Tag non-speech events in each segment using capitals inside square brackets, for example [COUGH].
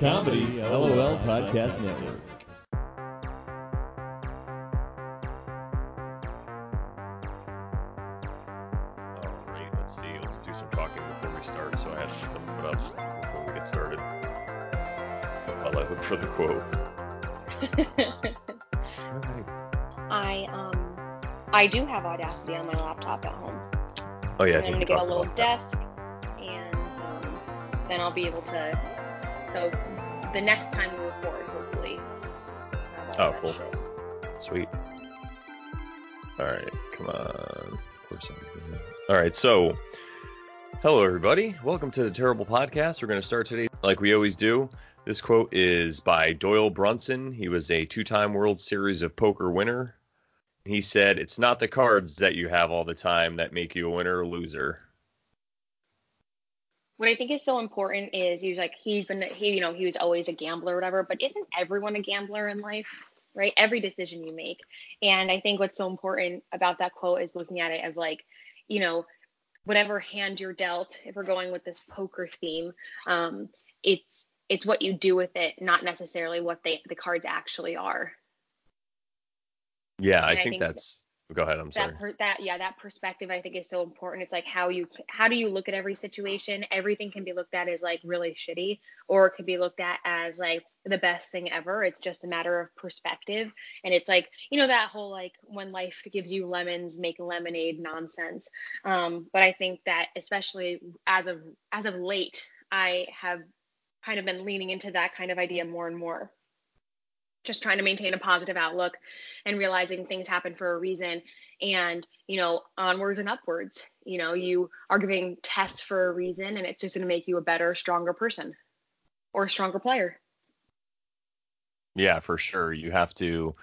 Comedy LOL Podcast Network. All right, let's see. Let's do some talking before we start. So I have to put up before we get started. While I look for the quote. [LAUGHS] I um I do have Audacity on my laptop at home. Oh yeah, I and I'm gonna get a little about that. desk, and um, then I'll be able to. So the next time we record, hopefully. Oh, cool. shit. Sweet. All right, come on. Of course I'm. All right, so hello everybody. Welcome to the Terrible Podcast. We're going to start today like we always do. This quote is by Doyle Brunson. He was a two-time World Series of Poker winner. He said, "It's not the cards that you have all the time that make you a winner or loser." What I think is so important is he was like he's been he you know he was always a gambler or whatever, but isn't everyone a gambler in life? Right? Every decision you make. And I think what's so important about that quote is looking at it of like, you know, whatever hand you're dealt, if we're going with this poker theme, um, it's it's what you do with it, not necessarily what they the cards actually are. Yeah, I And I think, think that's. Go ahead. I'm sorry. that per, that yeah that perspective i think is so important. It's like how you how do you look at every situation? Everything can be looked at as like really shitty or it can be looked at as like the best thing ever. It's just a matter of perspective. And it's like you know that whole like when life gives you lemons make lemonade nonsense. Um but i think that especially as of as of late i have kind of been leaning into that kind of idea more and more just trying to maintain a positive outlook and realizing things happen for a reason and you know onwards and upwards you know you are giving tests for a reason and it's just going to make you a better stronger person or a stronger player Yeah, for sure. You have to,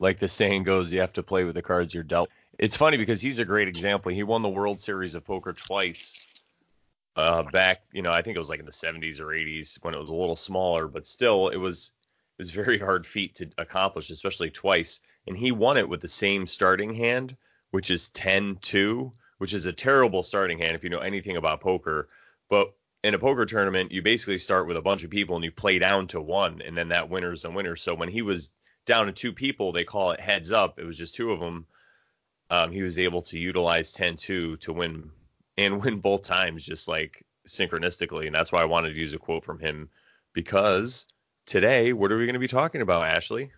like the saying goes, you have to play with the cards you're dealt. It's funny because he's a great example. He won the World Series of Poker twice. Uh, back, you know, I think it was like in the 70s or 80s when it was a little smaller, but still, it was was a very hard feat to accomplish, especially twice. And he won it with the same starting hand, which is 10-2, which is a terrible starting hand if you know anything about poker. But in a poker tournament, you basically start with a bunch of people and you play down to one, and then that winner's the winner. So when he was down to two people, they call it heads up. It was just two of them. Um, he was able to utilize 10-2 to win and [LAUGHS] win both times, just like synchronistically. And that's why I wanted to use a quote from him because today, what are we going to be talking about, Ashley?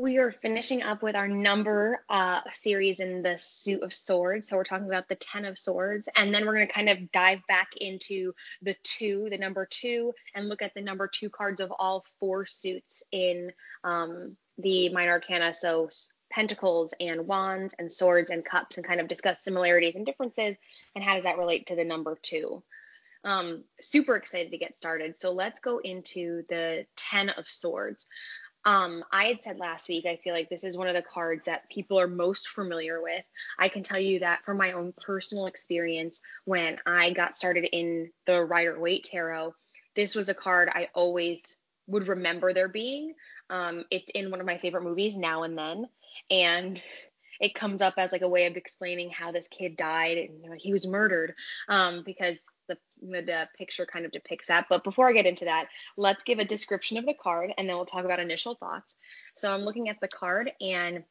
we are finishing up with our number uh, series in the suit of swords. So we're talking about the ten of swords and then we're going to kind of dive back into the two the number two and look at the number two cards of all four suits in um, the minor arcana. So pentacles and wands and swords and cups and kind of discuss similarities and differences and how does that relate to the number two um, super excited to get started so let's go into the ten of swords um, I had said last week, I feel like this is one of the cards that people are most familiar with. I can tell you that from my own personal experience, when I got started in the Rider Waite Tarot, this was a card I always would remember there being. Um, it's in one of my favorite movies, Now and Then, and it comes up as like a way of explaining how this kid died and you know, he was murdered um, because the, the, picture kind of depicts that. But before I get into that, let's give a description of the card and then we'll talk about initial thoughts. So I'm looking at the card and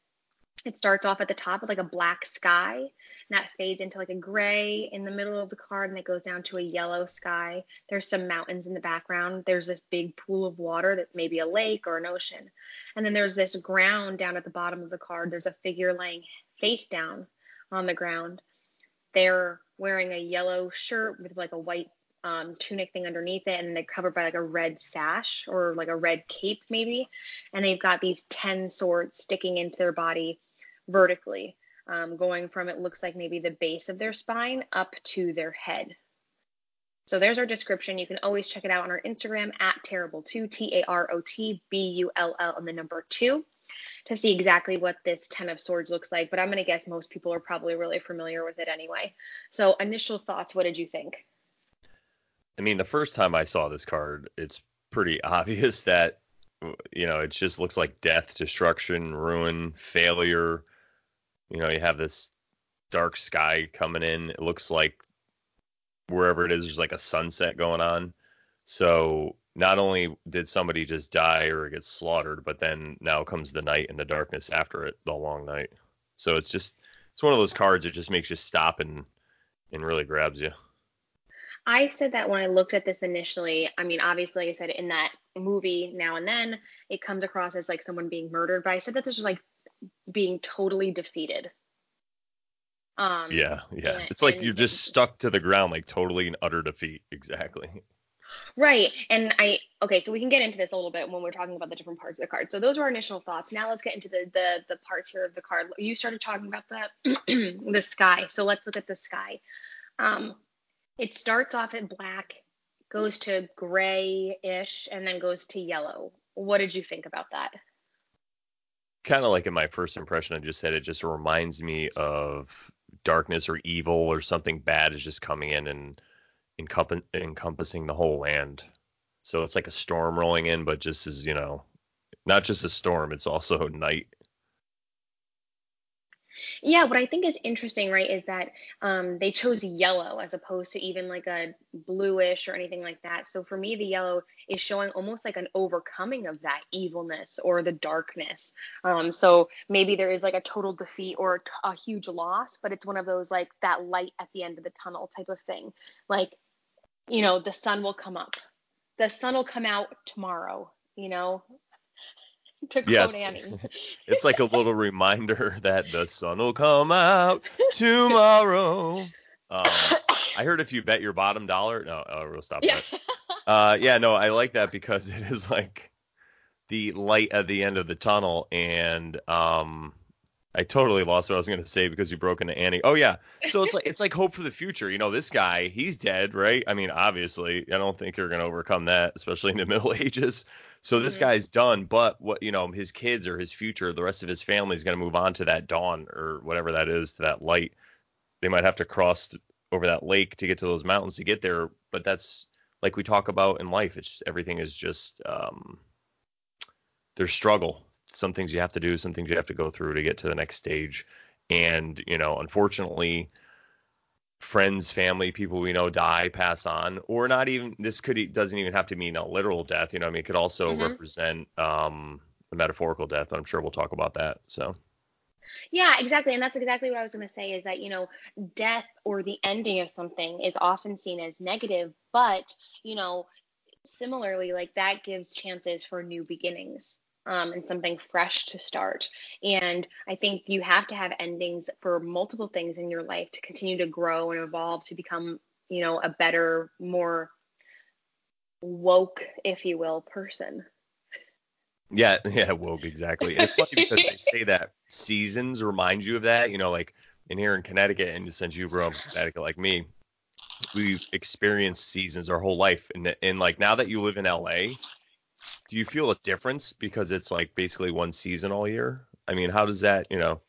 it starts off at the top with like a black sky and that fades into like a gray in the middle of the card and it goes down to a yellow sky. There's some mountains in the background. There's this big pool of water that may be a lake or an ocean. And then there's this ground down at the bottom of the card. There's a figure laying face down on the ground. They're wearing a yellow shirt with like a white um, tunic thing underneath it, and they're covered by like a red sash or like a red cape maybe. And they've got these 10 swords sticking into their body vertically, um, going from it looks like maybe the base of their spine up to their head. So there's our description. You can always check it out on our Instagram at terrible2, T A R O T B U L L, and the number two to see exactly what this Ten of Swords looks like. But I'm going to guess most people are probably really familiar with it anyway. So, initial thoughts what did you think? I mean, the first time I saw this card, it's pretty [LAUGHS] obvious that you know it just looks like death, destruction, ruin, failure. You know, you have this dark sky coming in. It looks like wherever it is, there's like a sunset going on. So not only did somebody just die or get slaughtered, but then now comes the night and the darkness after it, the long night. So it's just it's one of those cards that just makes you stop and and really grabs you. I said that when I looked at this initially. I mean, obviously, like I said in that movie now and then, it comes across as like someone being murdered, but I said that this was like being totally defeated. Um, yeah, yeah. And, it's like and, you're just stuck to the ground, like totally in utter defeat. Exactly. Right. And I okay, so we can get into this a little bit when we're talking about the different parts of the card. So those were our initial thoughts. Now let's get into the the, the parts here of the card. You started talking about the [CLEARS THROAT] the sky. So let's look at the sky. Um, it starts off at black, goes to gray-ish, and then goes to yellow. What did you think about that? Kind of like in my first impression, I just said it just reminds me of darkness or evil or something bad is just coming in and encompassing the whole land. So it's like a storm rolling in, but just as you know, not just a storm, it's also [LAUGHS] night yeah, what I think is interesting, right, is that um, they chose yellow as opposed to even like a bluish or anything like that. So for me, the yellow is showing almost like an overcoming of that evilness or the darkness. Um, so maybe there is like a total defeat or a, huge loss, but it's one of those like that light at the end of the tunnel type of thing. Like, you know, the sun will come up. The sun will come out tomorrow, you know, [LAUGHS] to yeah, it's, [LAUGHS] it's like a little reminder [LAUGHS] that the sun will come out tomorrow. Um, I heard if you bet your bottom dollar, no, uh, we'll stop yeah. that. Uh, yeah, no, I like that because it is like the light at the end of the tunnel, and um, I totally lost what I was going to say because you broke into Annie. Oh yeah, so it's like it's like hope for the future. You know, this guy, he's dead, right? I mean, obviously, I don't think you're going to overcome that, especially in the [LAUGHS] Middle Ages. So this mm-hmm. guy's done, but what you know, his kids or his future, the rest of his family is going to move on to that dawn or whatever that is, to that light. They might have to cross over that lake to get to those mountains to get there, but that's like we talk about in life. It's just, everything is just um, there's struggle some things you have to do, some things you have to go through to get to the next stage. And, you know, unfortunately, friends, family, people we know die, pass on, or not even this could doesn't even have to mean a literal death. You know, I mean, it could also mm-hmm. represent um, a metaphorical death. I'm sure we'll talk about that. So. Yeah, exactly. And that's exactly what I was going to say is that, you know, death or the ending of something is often seen as negative, but, you know, similarly, like that gives chances for new beginnings um, and something fresh to start. And I think you have to have endings for multiple things in your life to continue to grow and evolve to become, you know, a better, more woke, if you will, person. Yeah, [LAUGHS] yeah, woke exactly. it's funny because they say that seasons remind you of that. You know, like in here in Connecticut, and since you grew up in Connecticut like me, we've experienced seasons our whole life. And and like now that you live in LA, do you feel a difference because it's like basically one season all year? I mean, how does that, you know?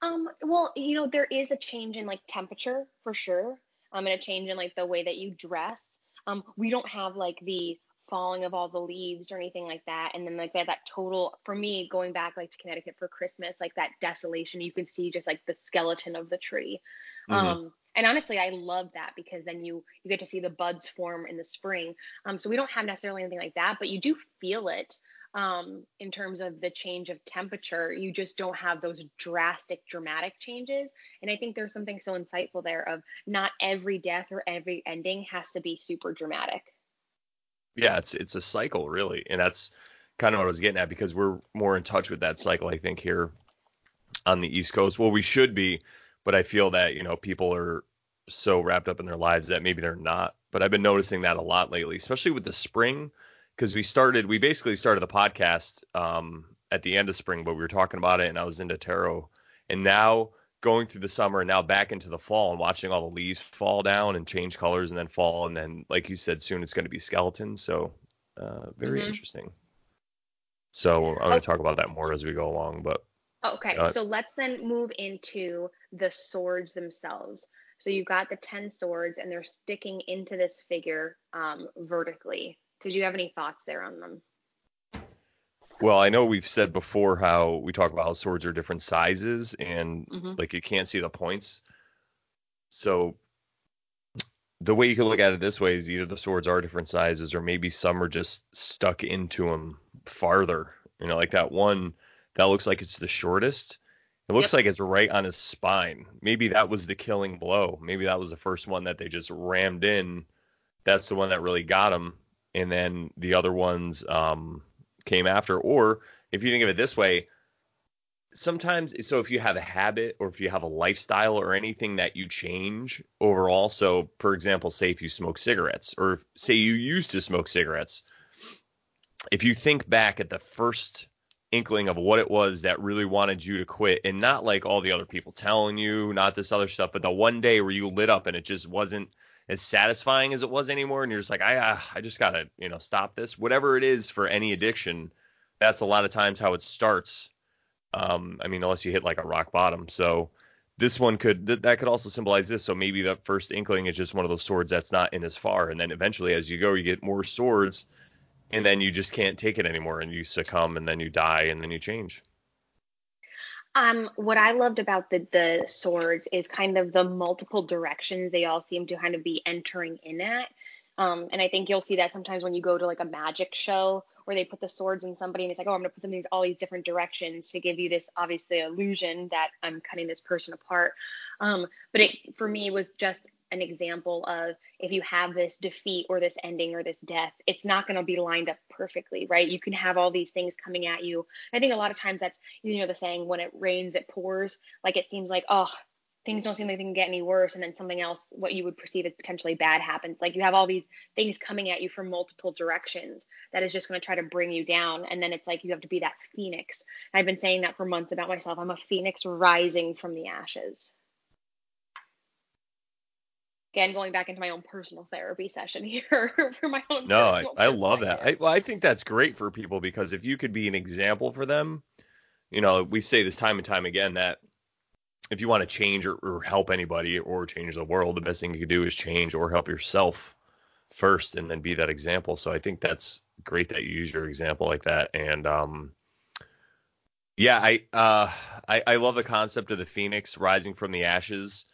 Um, well, you know, there is a change in like temperature for sure. Um, and a change in like the way that you dress. Um, we don't have like the falling of all the leaves or anything like that. And then like that, that total for me going back like to Connecticut for Christmas, like that desolation, you can see just like the skeleton of the tree. Mm-hmm. Um, and honestly i love that because then you you get to see the buds form in the spring um, so we don't have necessarily anything like that but you do feel it um, in terms of the change of temperature you just don't have those drastic dramatic changes and i think there's something so insightful there of not every death or every ending has to be super dramatic yeah it's it's a cycle really and that's kind of what i was getting at because we're more in touch with that cycle i think here on the east coast well we should be but I feel that you know people are so wrapped up in their lives that maybe they're not. But I've been noticing that a lot lately, especially with the spring, because we started we basically started the podcast um, at the end of spring, but we were talking about it, and I was into tarot, and now going through the summer and now back into the fall and watching all the leaves fall down and change colors and then fall and then like you said soon it's going to be skeletons so uh, very mm-hmm. interesting so i'm going to talk about that more as we go along but Okay, uh, so let's then move into the swords themselves. So you've got the 10 swords and they're sticking into this figure um, vertically. Did you have any thoughts there on them? Well, I know we've said before how we talk about how swords are different sizes and mm-hmm. like you can't see the points. So the way you can look at it this way is either the swords are different sizes or maybe some are just stuck into him farther. You know, like that one that looks like it's the shortest. It looks yep. like it's right on his spine. Maybe that was the killing blow. Maybe that was the first one that they just rammed in. That's the one that really got him. And then the other ones um, came after. Or if you think of it this way, sometimes so if you have a habit or if you have a lifestyle or anything that you change overall so for example say if you smoke cigarettes or if, say you used to smoke cigarettes if you think back at the first inkling of what it was that really wanted you to quit and not like all the other people telling you not this other stuff but the one day where you lit up and it just wasn't as satisfying as it was anymore and you're just like i uh, i just gotta you know stop this whatever it is for any addiction that's a lot of times how it starts um, I mean, unless you hit like a rock bottom. So this one could th- that could also symbolize this. So maybe the first inkling is just one of those swords that's not in as far, and then eventually as you go, you get more swords, and then you just can't take it anymore, and you succumb, and then you die, and then you change. Um, what I loved about the the swords is kind of the multiple directions they all seem to kind of be entering in at. Um, and I think you'll see that sometimes when you go to like a magic show where they put the swords in somebody and it's like, oh, I'm gonna put them in these, all these different directions to give you this obviously illusion that I'm cutting this person apart. Um, but it for me was just an example of if you have this defeat or this ending or this death, it's not going to be lined up perfectly, right? You can have all these things coming at you. I think a lot of times that's you know the saying when it rains it pours. Like it seems like oh things don't seem like they can get any worse and then something else what you would perceive as potentially bad happens. Like you have all these things coming at you from multiple directions that is just going to try to bring you down and then it's like you have to be that phoenix. And i've been saying that for months about myself. I'm a phoenix rising from the ashes. Again going back into my own personal therapy session [LAUGHS] here for my own no i, I love that. I, well, I think that's great for people because if you could be an example for them you know we say this time and time again that if you want to change or, or, help anybody or change the world, the best thing you can do is change or help yourself first and then be that example. So I think that's great that you use your example like that. And um, yeah, I, uh, I I love the concept of the phoenix rising from the ashes.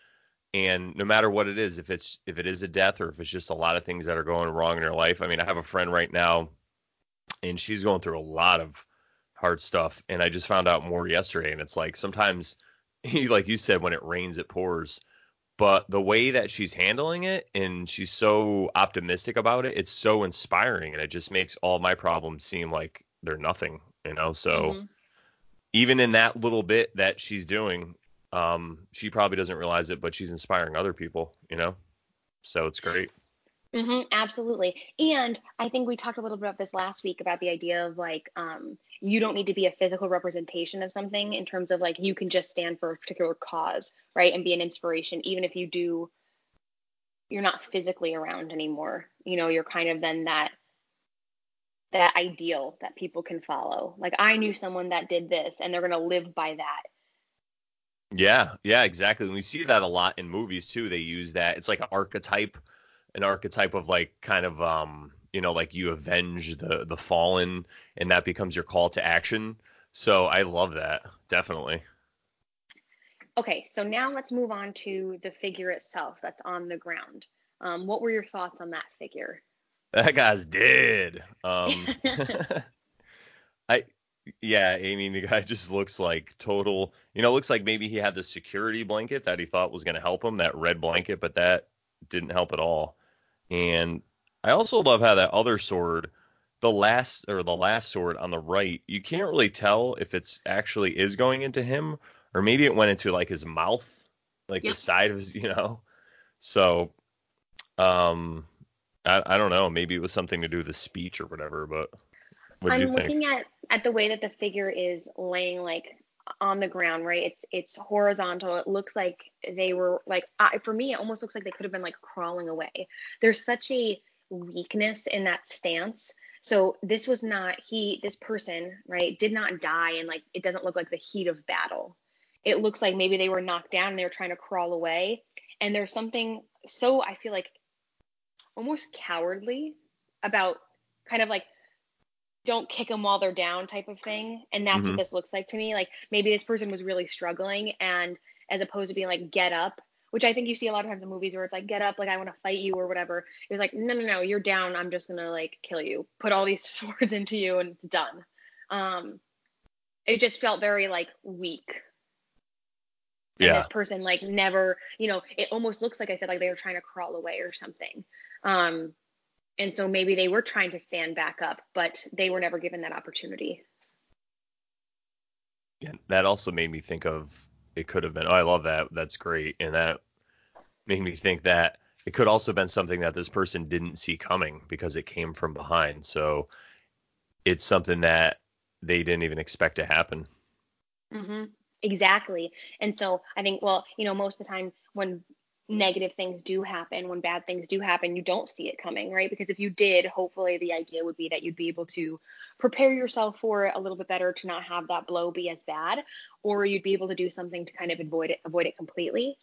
And no matter what it is, if it's if it is a death or if it's just a lot of things that are going wrong in her life. I mean, I have a friend right now, and she's going through a lot of hard stuff. And I just found out more yesterday, and it's like sometimes [LAUGHS] like you said when it rains it pours. But the way that she's handling it and she's so optimistic about it it's so inspiring and it just makes all my problems seem like they're nothing you know? So mm-hmm. even in that little bit that she's doing um she probably doesn't realize it but she's inspiring other people you know? So it's great Mm-hmm, absolutely. And I think we talked a little bit about this last week about the idea of like, um, you don't need to be a physical representation of something in terms of like, you can just stand for a particular cause, right? And be an inspiration, even if you do, you're not physically around anymore. You know, you're kind of then that, that ideal that people can follow. Like, I knew someone that did this and they're going to live by that. Yeah, yeah, exactly. And we see that a lot in movies too. They use that. It's like an archetype an archetype of like kind of um you know like you avenge the the fallen and that becomes your call to action. So i love that definitely. Okay so now let's move on to the figure itself that's on the ground. Um, what were your thoughts on that figure? [LAUGHS] That guy's dead. Um [LAUGHS] [LAUGHS] i yeah i mean the guy just looks like total you know looks like maybe he had the security blanket that he thought was going to help him that red blanket but that didn't help at all and I also love how that other sword, the last or the last sword on the right, you can't really tell if it's actually is going into him or maybe it went into like his mouth, like yep. the side of his, you know. So, um, I, I don't know. Maybe it was something to do with the speech or whatever, but what I'm you think? looking at at the way that the figure is laying like on the ground, right? It's it's horizontal. It looks like they were like I, for me, it almost looks like they could have been like crawling away. There's such a weakness in that stance. So this was not he this person, right, did not die and like it doesn't look like the heat of battle. It looks like maybe they were knocked down and they were trying to crawl away. And there's something so I feel like almost cowardly about kind of like don't kick them while they're down type of thing. And that's mm-hmm. what this looks like to me. Like maybe this person was really struggling and as opposed to being like get up which I think you see a lot of times in movies where it's like, get up, like I want to fight you or whatever. It was like, no, no, no, you're down. I'm just gonna like kill you. Put all these [LAUGHS] swords into you and it's done. Um, it just felt very like weak. And Yeah. this person like never, you know, it almost looks like I said like they were trying to crawl away or something. Um, and so maybe they were trying to stand back up, but they were never given that opportunity. Yeah, that also made me think of it could have been. Oh, I love that. That's great. And that made me think that it could also have been something that this person didn't see coming because it came from behind. So it's something that they didn't even expect to happen. hmm Exactly. And so I think, well, you know, most of the time when negative things do happen, when bad things do happen, you don't see it coming, right? Because if you did, hopefully the idea would be that you'd be able to prepare yourself for it a little bit better to not have that blow be as bad, or you'd be able to do something to kind of avoid it, avoid it completely.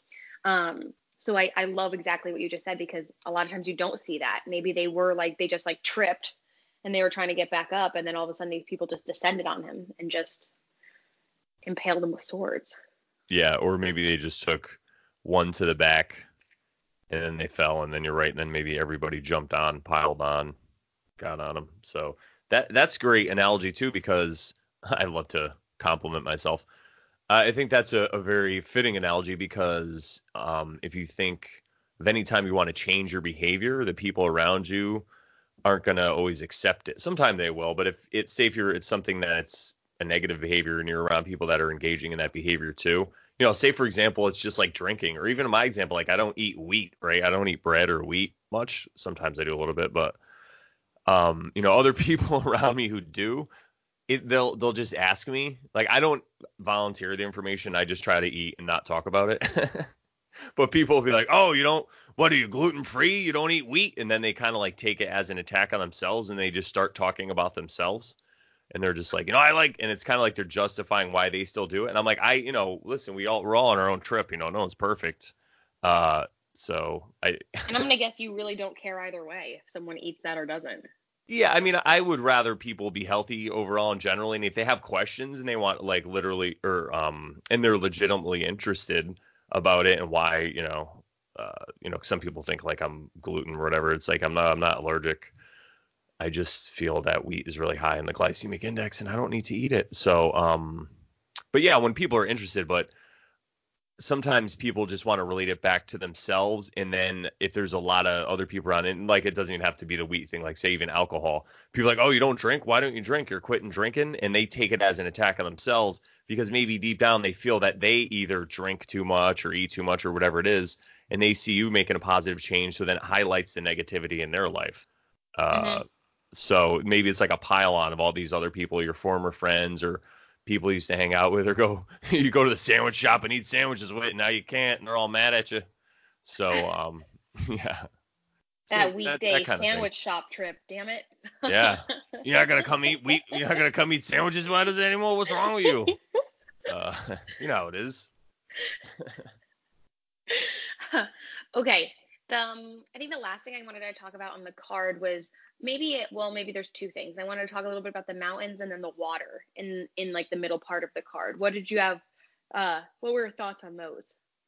Um, so I, I love exactly what you just said because a lot of times you don't see that. Maybe they were like they just like tripped and they were trying to get back up, and then all of a sudden these people just descended on him and just impaled him with swords. Yeah, or maybe they just took one to the back and then they fell and then you're right and then maybe everybody jumped on, piled on, got on them. So that that's great analogy too because [LAUGHS] I love to compliment myself. I think that's a, a very fitting analogy because um, if you think of any time you want to change your behavior, the people around you aren't going to always accept it. Sometimes they will, but if it's say if you're it's something that's a negative behavior and you're around people that are engaging in that behavior too. You know, say for example, it's just like drinking, or even in my example, like I don't eat wheat, right? I don't eat bread or wheat much. Sometimes I do a little bit, but um, you know, other [LAUGHS] people around me who do, it they'll they'll just ask me. Like I don't volunteer the information. I just try to eat and not talk about it. [LAUGHS] but people will be like, "Oh, you don't what are you gluten free? You don't eat wheat?" And then they kind of like take it as an attack on themselves and they just start talking about themselves. And they're just like, you know, I like, and it's kind of like they're justifying why they still do it. And I'm like, I, you know, listen, we all we're all on our own trip. You know, no one's perfect. Uh, so I, And I'm gonna [LAUGHS] guess you really don't care either way if someone eats that or doesn't. Yeah, I mean, I would rather people be healthy overall and generally, and if they have questions and they want like literally or um and they're legitimately interested about it and why, you know, uh, you know, some people think like I'm gluten or whatever. It's like I'm not I'm not allergic. I just feel that wheat is really high in the glycemic index and I don't need to eat it. So um but yeah, when people are interested, but sometimes people just want to relate it back to themselves and then if there's a lot of other people around and like it doesn't even have to be the wheat thing like say even alcohol people like oh you don't drink? Why don't you drink? You're quitting drinking? And they take it as an attack on themselves because maybe deep down they feel that they either drink too much or eat too much or whatever it is and they see you making a positive change so then it highlights the negativity in their life. Uh, so maybe it's like a pile on of all these other people your former friends or people you used to hang out with or go [LAUGHS] you go to the sandwich shop and eat sandwiches with and now you can't and they're all mad at you so um [LAUGHS] yeah So That weekday kind of thing. sandwich shop trip, damn it. Yeah. you're not [LAUGHS] gonna come eat wheat you're not gonna come eat sandwiches with us anymore what's wrong with you uh you know how it is okay. The, um, I think the last thing I wanted to talk about on the card was maybe it, well maybe there's two things. I wanted to talk a little bit about the mountains and then the water in in like the middle part of the card. What did you have? Uh, what were your thoughts on those?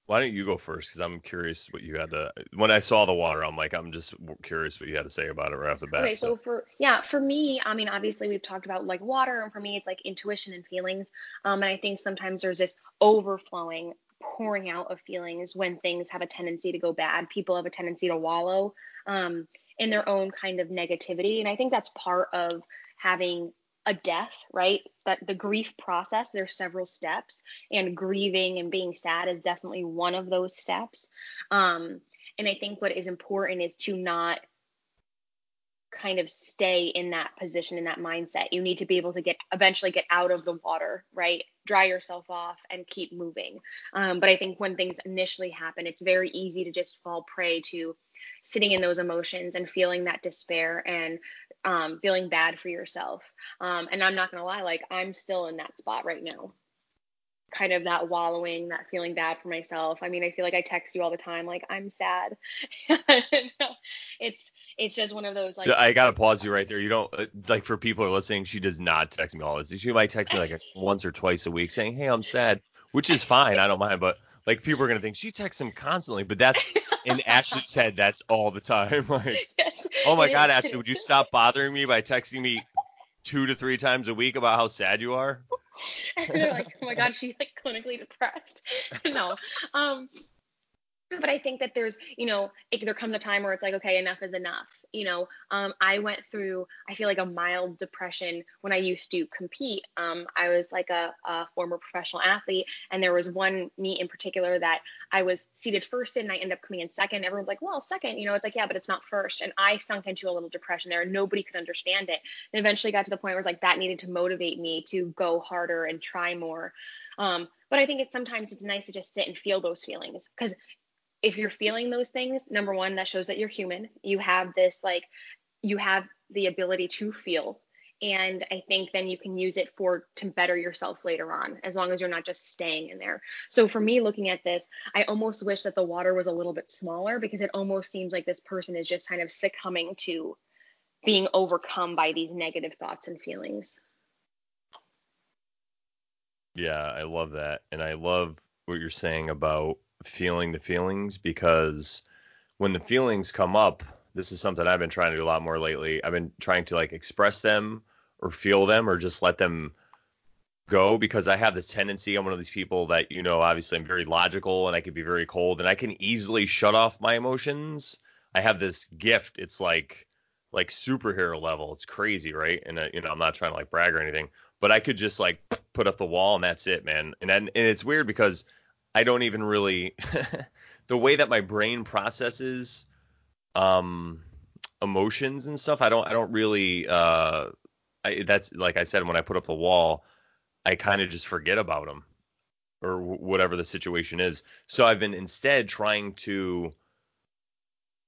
why don't you go first because i'm curious what you had to when i saw the water i'm like i'm just curious what you had to say about it right off the bat Okay, so for yeah, for me, I mean, obviously we've talked about like water, and for me, it's like intuition and feelings. Um, and I think sometimes there's this overflowing, pouring out of feelings when things have a tendency to go bad. People have a tendency to wallow um, in their own kind of negativity, and I think that's part of having a death, right? That the grief process, there's several steps, and grieving and being sad is definitely one of those steps. Um, and I think what is important is to not kind of stay in that position in that mindset. You need to be able to get eventually get out of the water right? Dry yourself off and keep moving. Um, but i think when things initially happen it's very easy to just fall prey to sitting in those emotions and feeling that despair and um, feeling bad for yourself. Um, and i'm not going to lie like i'm still in that spot right now kind of that wallowing, that feeling bad for myself. I mean, I feel like I text you all the time, like I'm sad. [LAUGHS] it's it's just one of those like I gotta pause you right there. You don't uh, like for people who are listening. She does not text me all this. She might text me like a, once or twice a week saying, "Hey, I'm sad," which is fine. I don't mind. But like people are gonna think she texts him constantly, but that's in [LAUGHS] Ashley's head. That's all the time. [LAUGHS] Like, yes, oh my God, is. Ashley, would you stop bothering me by texting me two to three times a week about how sad you are? [LAUGHS] and they're like, oh my god, she's like clinically depressed. [LAUGHS] no. Um but I think that there's, you know, it, there comes a time where it's like, okay, enough is enough. You know, um, I went through, I feel like a mild depression when I used to compete. Um, I was like a, a former professional athlete, and there was one meet in particular that I was seated first in, and I ended up coming in second. Everyone's like, well, second, you know, it's like, yeah, but it's not first. And I sunk into a little depression there, and nobody could understand it. And eventually got to the point where it's like that needed to motivate me to go harder and try more. Um, but I think it's sometimes it's nice to just sit and feel those feelings because if you're feeling those things, number one, that shows that you're human. You have this like you have the ability to feel. And I think then you can use it for to better yourself later on, as long as you're not just staying in there. So for me, looking at this, I almost wish that the water was a little bit smaller because it almost seems like this person is just kind of succumbing to being overcome by these negative thoughts and feelings. Yeah, I love that. And I love what you're saying about feeling the feelings because when the feelings come up, this is something I've been trying to do a lot more lately. I've been trying to like express them or feel them or just let them go because I have this tendency. I'm one of these people that, you know, obviously I'm very logical and I can be very cold and I can easily shut off my emotions. I have this gift. It's like, like superhero level. It's crazy, right? And uh, you know, I'm not trying to like brag or anything, but I could just like put up the wall and that's it, man. And then, and it's weird because I don't even really [LAUGHS] the way that my brain processes um emotions and stuff. I don't I don't really uh I, that's like I said when I put up the wall, I kind of just forget about them or w- whatever the situation is. So I've been instead trying to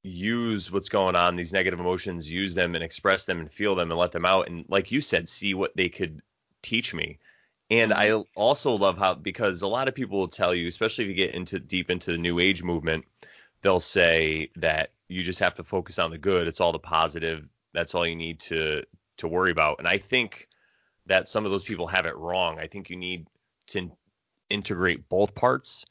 use what's going on, these negative emotions, use them and express them and feel them and let them out. And like you said, see what they could teach me. And I also love how because a lot of people will tell you, especially if you get into deep into the new age movement, they'll say that you just have to focus on the good. It's all the positive. That's all you need to to worry about. And I think that some of those people have it wrong. I think you need to integrate both parts.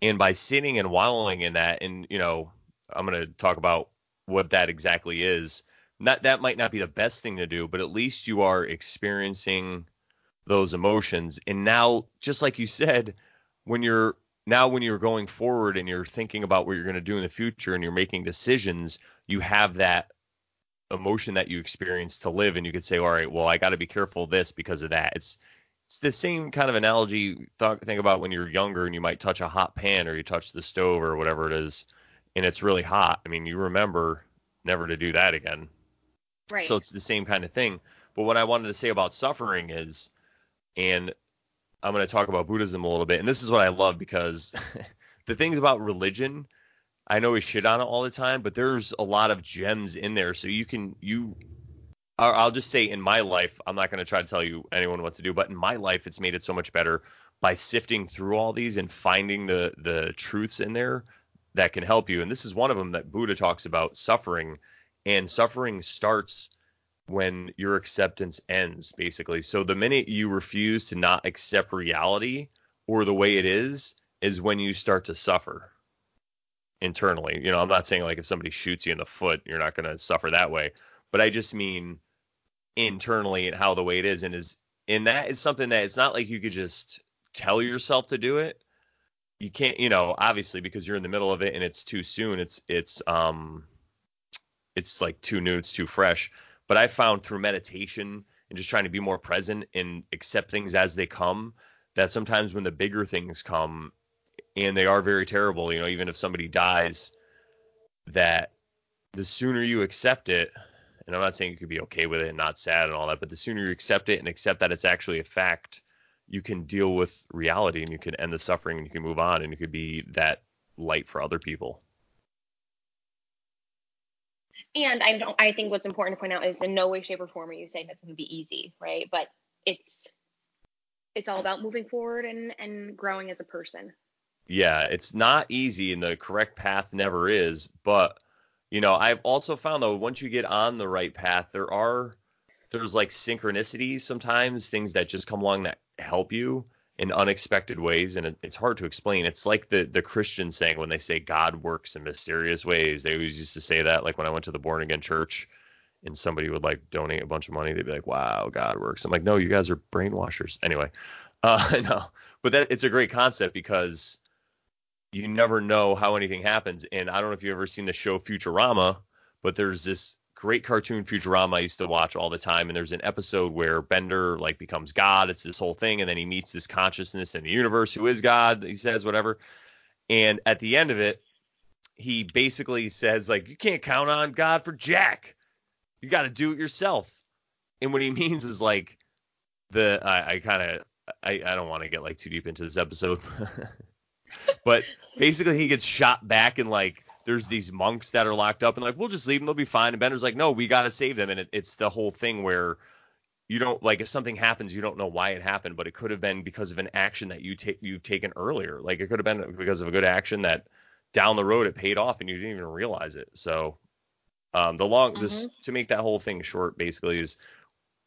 And by sitting and wallowing in that, and you know, I'm going to talk about what that exactly is. Not that might not be the best thing to do, but at least you are experiencing those emotions. And now, just like you said, when you're now when you're going forward and you're thinking about what you're going to do in the future and you're making decisions, you have that emotion that you experience to live and you could say, all right, well, I got to be careful of this because of that. It's it's the same kind of analogy. Th- think about when you're younger and you might touch a hot pan or you touch the stove or whatever it is, and it's really hot. I mean, you remember never to do that again. Right. So it's the same kind of thing. But what I wanted to say about suffering is, and I'm going to talk about Buddhism a little bit, and this is what I love because [LAUGHS] the things about religion, I know we shit on it all the time, but there's a lot of gems in there. So you can you I'll just say in my life, I'm not going to try to tell you anyone what to do, but in my life, it's made it so much better by sifting through all these and finding the the truths in there that can help you. And this is one of them that Buddha talks about suffering, and suffering starts when your acceptance ends, basically. So the minute you refuse to not accept reality or the way it is, is when you start to suffer internally. You know, I'm not saying like if somebody shoots you in the foot, you're not going to suffer that way, but I just mean internally and how the way it is and is and that is something that it's not like you could just tell yourself to do it you can't you know obviously because you're in the middle of it and it's too soon it's it's um it's like too new it's too fresh but i found through meditation and just trying to be more present and accept things as they come that sometimes when the bigger things come and they are very terrible you know even if somebody dies that the sooner you accept it and I'm not saying you could be okay with it and not sad and all that, but the sooner you accept it and accept that it's actually a fact, you can deal with reality and you can end the suffering and you can move on and you could be that light for other people. And I don't. I think what's important to point out is in no way, shape, or form are you saying going to be easy, right? But it's it's all about moving forward and and growing as a person. Yeah, it's not easy and the correct path never is, but you know, I've also found though once you get on the right path, there are there's like synchronicities sometimes, things that just come along that help you. In unexpected ways, and it, it's hard to explain. It's like the the Christian saying when they say God works in mysterious ways. They always used to say that, like when I went to the born again church, and somebody would like donate a bunch of money, they'd be like, "Wow, God works." I'm like, "No, you guys are brainwashers." Anyway, [LAUGHS] uh, [LAUGHS] no, but that it's a great concept because you never know how anything happens. And I don't know if you've ever seen the show Futurama, but there's this great cartoon Futurama I used to watch all the time. And there's an episode where Bender like becomes God. It's this whole thing, and then he meets this consciousness in the universe who is God. He says whatever, and at the end of it, he basically says like, "You can't count on God for Jack. You got to do it yourself." And what he [LAUGHS] means is like the I, I kind of I, I don't want to get like too deep into this episode. [LAUGHS] but basically he gets shot back and like there's these monks that are locked up and like we'll just leave them they'll be fine. And bender's like no we got to save them. And it, it's the whole thing where you don't like if something happens you don't know why it happened but it could have been because of an action that you take you've taken earlier. Like it could have been because of a good action that down the road it paid off and you didn't even realize it. So um the long mm-hmm. this to make that whole thing short basically is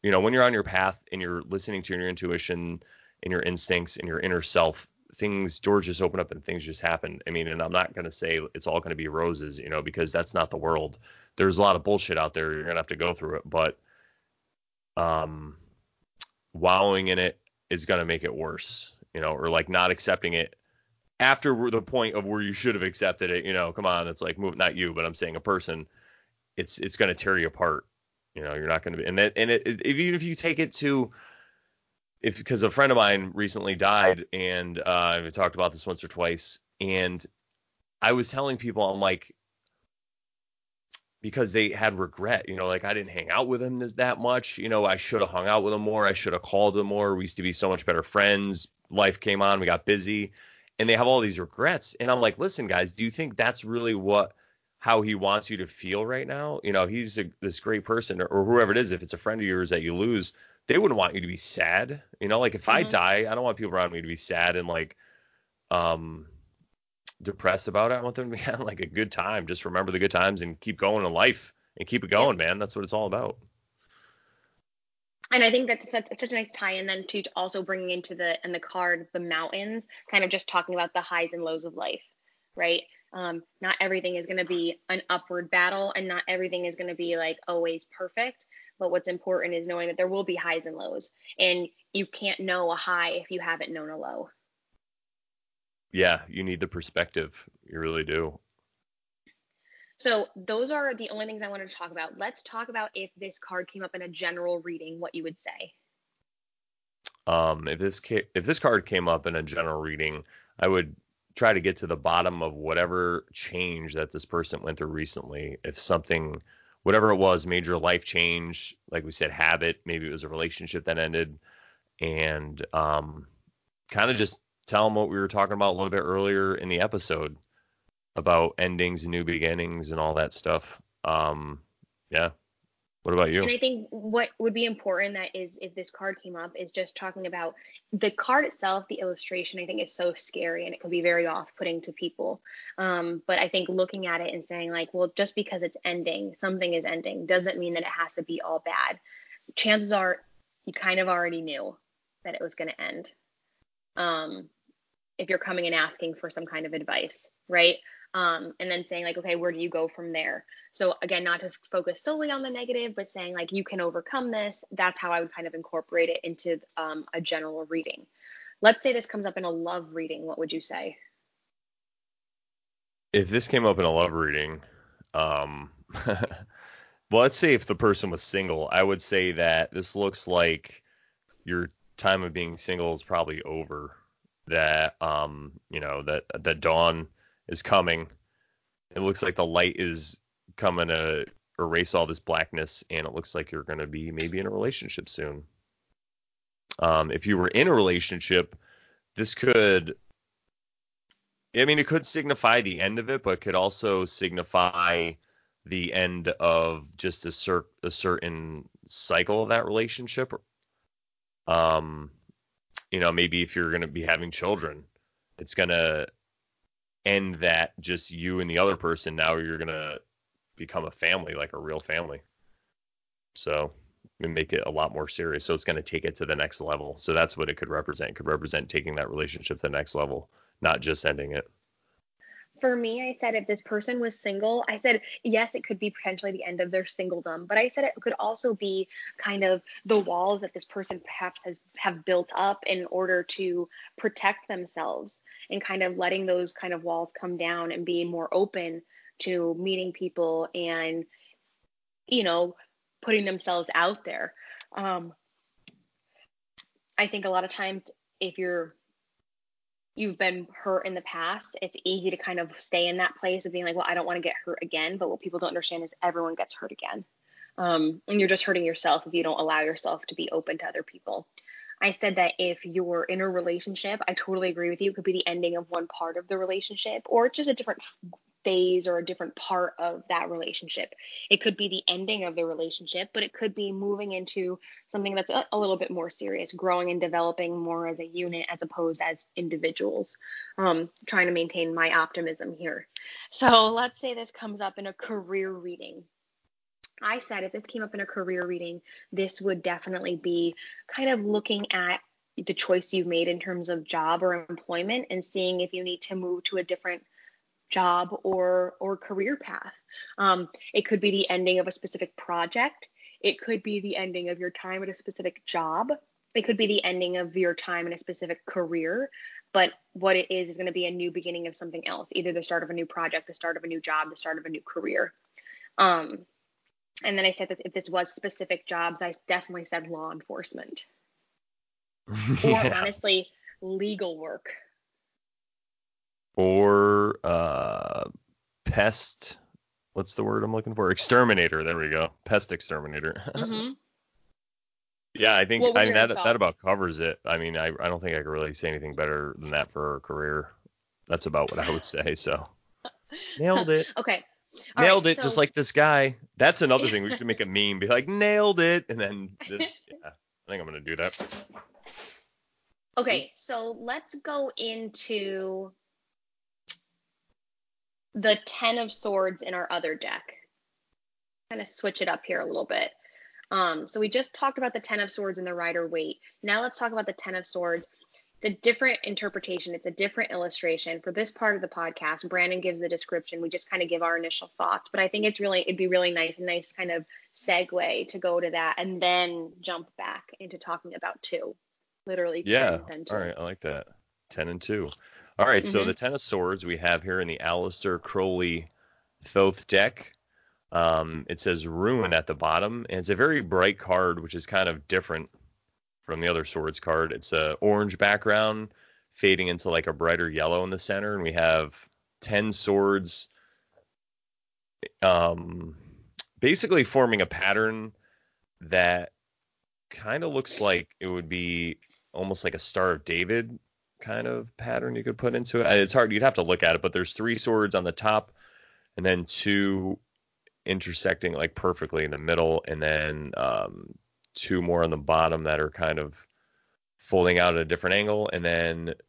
you know when you're on your path and you're listening to your intuition and your instincts and your inner self things doors just open up and things just happen. I mean, and I'm not to say it's all to be roses, you know, because that's not the world. There's a lot of bullshit out there. You're to have to go through it, but um wallowing in it is to make it worse, you know, or like not accepting it after the point of where you should have accepted it, you know, come on, it's like move not you, but I'm saying a person it's it's to tear you apart. You know, you're not to be and that and it, it, even if you take it to if because a friend of mine recently died and uh, I've talked about this once or twice and I was telling people I'm like because they had regret, you know, like I didn't hang out with him this, that much, you know, I should have hung out with him more, I should have called him more. We used to be so much better friends. Life came on, we got busy, and they have all these regrets. And I'm like, listen, guys, do you think that's really what how he wants you to feel right now? You know, he's a, this great person, or, or whoever it is. If it's a friend of yours that you lose, they wouldn't want you to be sad. You know, like if mm-hmm. I die, I don't want people around me to be sad and like um depressed about it. I want them to be [LAUGHS] having like a good time. Just remember the good times and keep going in life and keep it going, yeah. man. That's what it's all about. And I think that's such, such a nice tie-in then to also bringing into the and the card the mountains, kind of just talking about the highs and lows of life, right? Um, not everything is going to be an upward battle, and not everything is going to be like always perfect. But what's important is knowing that there will be highs and lows, and you can't know a high if you haven't known a low. Yeah, you need the perspective. You really do. So those are the only things I wanted to talk about. Let's talk about if this card came up in a general reading, what you would say. Um, if this ca- if this card came up in a general reading, I would try to get to the bottom of whatever change that this person went through recently. If something whatever it was, major life change, like we said, habit, maybe it was a relationship that ended, and um, kind of just tell them what we were talking about a little bit earlier in the episode about endings and new beginnings and all that stuff. Um, yeah, what about you? And I think what would be important that is if this card came up is just talking about the card itself, the illustration. I think is so scary and it can be very off-putting to people. Um, but I think looking at it and saying like, well, just because it's ending, something is ending, doesn't mean that it has to be all bad. Chances are you kind of already knew that it was going to end. Um, if you're coming and asking for some kind of advice, right? um, and then saying like okay where do you go from there? So again not to focus solely on the negative but saying like you can overcome this. That's how i would kind of incorporate it into um, a general reading. Let's say this comes up in a love reading what would you say? If this came up in a love reading um [LAUGHS] well let's say if the person was single i would say that this looks like your time of being single is probably over that um you know that that dawn is coming. It looks like the light is coming to erase all this blackness, and it looks like you're going to be maybe in a relationship soon. Um, if you were in a relationship, this could, I mean, it could signify the end of it, but could also signify the end of just a, cer- a certain cycle of that relationship. Um, you know, maybe if you're going to be having children, it's going to end that just you and the other person. Now you're gonna become a family, like a real family. So make it a lot more serious. So it's going to take it to the next level. So that's what it could represent. It could represent taking that relationship to the next level, not just ending it for me, I said if this person was single, I said yes, it could be potentially the end of their singledom, but I said it could also be kind of the walls that this person perhaps has have built up in order to protect themselves and kind of letting those kind of walls come down and being more open to meeting people and you know putting themselves out there. Um, I think a lot of times if you're you've been hurt in the past, it's easy to kind of stay in that place of being like, well, I don't want to get hurt again. But what people don't understand is everyone gets hurt again. Um, and you're just hurting yourself if you don't allow yourself to be open to other people. I said that if you're in a relationship, I totally agree with you. It could be the ending of one part of the relationship or just a different phase or a different part of that relationship. It could be the ending of the relationship, but it could be moving into something that's a, a, little bit more serious, growing and developing more as a unit as opposed as individuals. Um, trying to maintain my optimism here. So let's say this comes up in a career reading. I said if this came up in a career reading, this would definitely be kind of looking at the choice you've made in terms of job or employment and seeing if you need to move to a different job or or career path. Um, it could be the ending of a specific project. It could be the ending of your time at a specific job. It could be the ending of your time in a specific career. But what it is is going to be a new beginning of something else, either the start of a new project, the start of a new job, the start of a new career. Um, and then I said that if this was specific jobs, I definitely said law enforcement. [LAUGHS] yeah. Or honestly, legal work or uh, pest. What's the word I'm looking for? Exterminator. There we go. Pest exterminator. Mm-hmm. [LAUGHS] yeah, I think I mean that that about covers it. I mean, I I don't think I could really say anything better than that for her career. That's about what I would say. So [LAUGHS] nailed it. okay. All nailed right, it, so... just like this guy. That's another thing. We should make a [LAUGHS] meme. Be like, nailed it, and then this. Yeah, I think I'm gonna do that. Okay, so let's go into the 10 of swords in our other deck. Kind of switch it up here a little bit. Um, so we just talked about the 10 of swords and the rider waite. Now let's talk about the 10 of swords. It's a different interpretation. It's a different illustration. For this part of the podcast, Brandon gives the description. We just kind of give our initial thoughts. But I think it's really, it'd be really nice, a nice kind of segue to go to that and then jump back into talking about two. Literally yeah. 10 All right. I like that. 10 and 2. All right, mm-hmm. so the Ten of Swords we have here in the Aleister Crowley Thoth deck. Um, it says Ruin at the bottom, and it's a very bright card, which is kind of different from the other Swords card. It's a orange background fading into like a brighter yellow in the center, and we have ten swords, um, basically forming a pattern that kind of looks like it would be almost like a Star of David kind of pattern you could put into it. It's hard. You'd have to look at it, but there's three swords on the top, and then two intersecting like perfectly in the middle, and then um, two more on the bottom that are kind of folding out at a different angle, and then it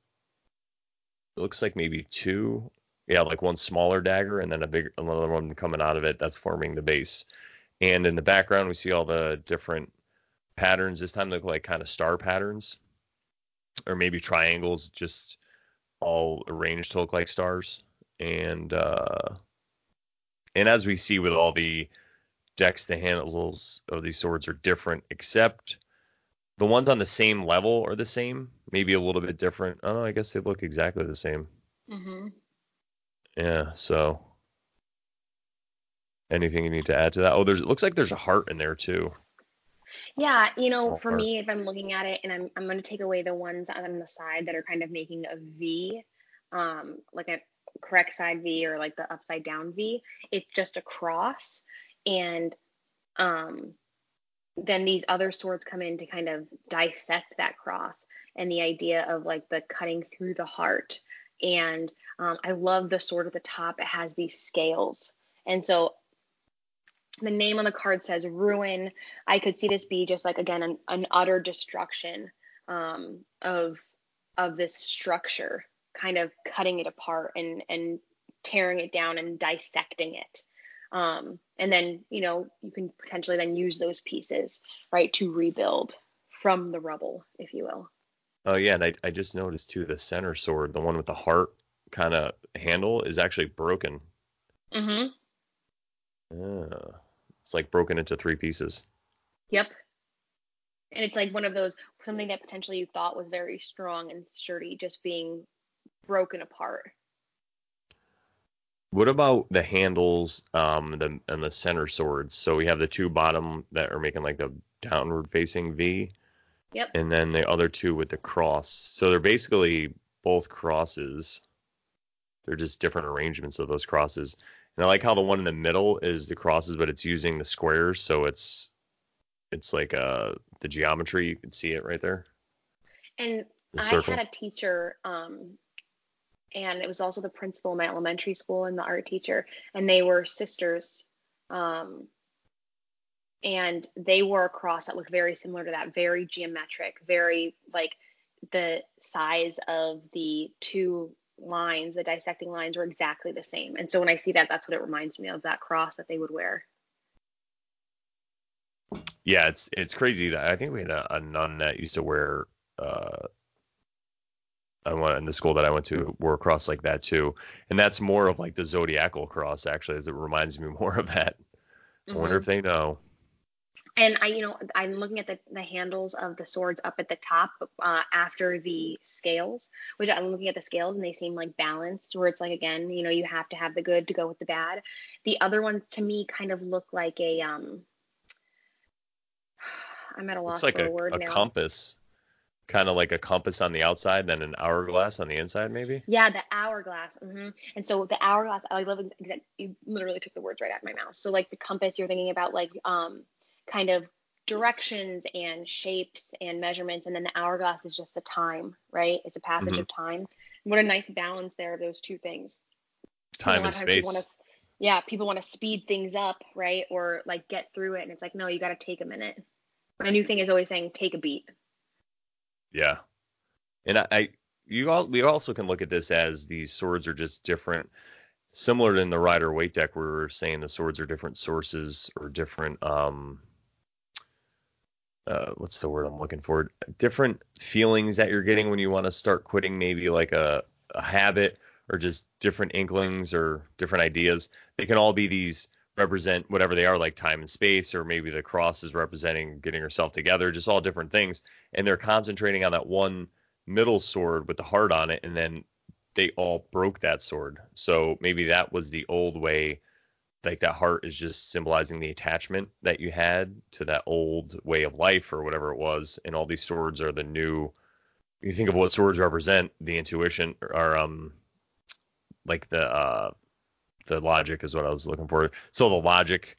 looks like maybe two, yeah, like one smaller dagger, and then a big another one coming out of it that's forming the base. And in the background, we see all the different patterns. This time they look like kind of star patterns or maybe triangles just all arranged to look like stars. And uh, and as we see with all the decks, the handles of these swords are different, except the ones on the same level are the same, maybe a little bit different. Oh, I guess they look exactly the same. Mm-hmm. Yeah. So, anything you need to add to that? Oh, there's it looks like there's a heart in there too. Yeah, you know, for me, if I'm looking at it and I'm I'm going to take away the ones on the side that are kind of making a V, um, like a correct side V or like the upside down V, it's just a cross, and um, then these other swords come in to kind of dissect that cross and the idea of like the cutting through the heart. And um, I love the sword at the top. It has these scales. And so the name on the card says ruin. I could see this be just like again an, an utter destruction um, of of this structure, kind of cutting it apart and and tearing it down and dissecting it. Um, and then, you know, you can potentially then use those pieces, right, to rebuild from the rubble, if you will. Oh yeah, and I, I just noticed too the center sword, the one with the heart kind of handle, is actually broken. Mm-hmm. Yeah. It's like broken into three pieces. Yep. And it's like one of those something that potentially you thought was very strong and sturdy just being broken apart. What about the handles um the and the center swords? So we have the two bottom that are making like the downward facing V. Yep. And then the other two with the cross. So they're basically both crosses. They're just different arrangements of those crosses. And I like how the one in the middle is the crosses, but it's using the squares, so it's it's like uh the geometry. You can see it right there. And I had a teacher, um, and it was also the principal in my elementary school and the art teacher, and they were sisters. Um, and they wore a cross that looked very similar to that, very geometric, very like the size of the two lines, the dissecting lines were exactly the same. And so when I see that, that's what it reminds me of that cross that they would wear. Yeah, it's it's crazy that I think we had a, a nun that used to wear uh I went in the school that I went to wore a cross like that too. And that's more of like the zodiacal cross actually. It reminds me more of that. I wonder Mhm. if they know. And I, you know, I'm looking at the, the handles of the swords up at the top uh, after the scales, which I'm looking at the scales and they seem like balanced, where it's like, again, you know, you have to have the good to go with the bad. The other ones to me kind of look like a, um, [SIGHS] I'm at a loss It's like for a, a word a now. compass. Kind of like a compass on the outside, then an hourglass on the inside, maybe. Yeah, the hourglass. Mm-hmm. And so the hourglass, I love exact. You literally took the words right out of my mouth. So like the compass, you're thinking about like um kind of directions and shapes and measurements, and then the hourglass is just the time, right? It's a passage Mhm. of time. What a nice balance there of those two things. You know, Time and times people space. wanna- yeah, people want to speed things up, right? Or like get through it, and it's like no, you got to take a minute. My new thing is always saying take a beat. Yeah. And I, I you all we also can look at this as these swords are just different similar to in the Rider Waite deck where we are saying the swords are different sources or different um uh what's the word I'm looking for? Different feelings that you're getting when you want to start quitting maybe like a, a habit or just different inklings or different ideas. They can all be these represent whatever they are, like time and space, or maybe the cross is representing getting yourself together, just all different things. And they're concentrating on that one middle sword with the heart on it, and then they all broke that sword. So maybe that was the old way. Like that heart is just symbolizing the attachment that you had to that old way of life or whatever it was. And all these swords are the new. You think of what swords represent, the intuition or um, like the uh, the logic is what I was looking for. So the logic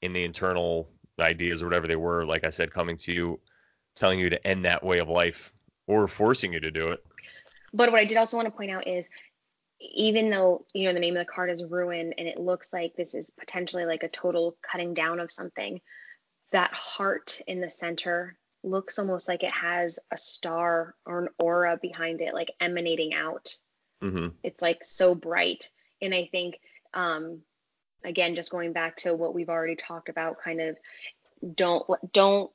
in the internal ideas or whatever they were, like I said, coming to you, telling you to end that way of life or forcing you to do it. But what I did also want to point out is even though you know the name of the card is ruin and it looks like this is potentially like a total cutting down of something, that heart in the center looks almost like it has a star or an aura behind it, like emanating out. hmm It's like so bright. And I think um again just going back to what we've already talked about kind of don't don't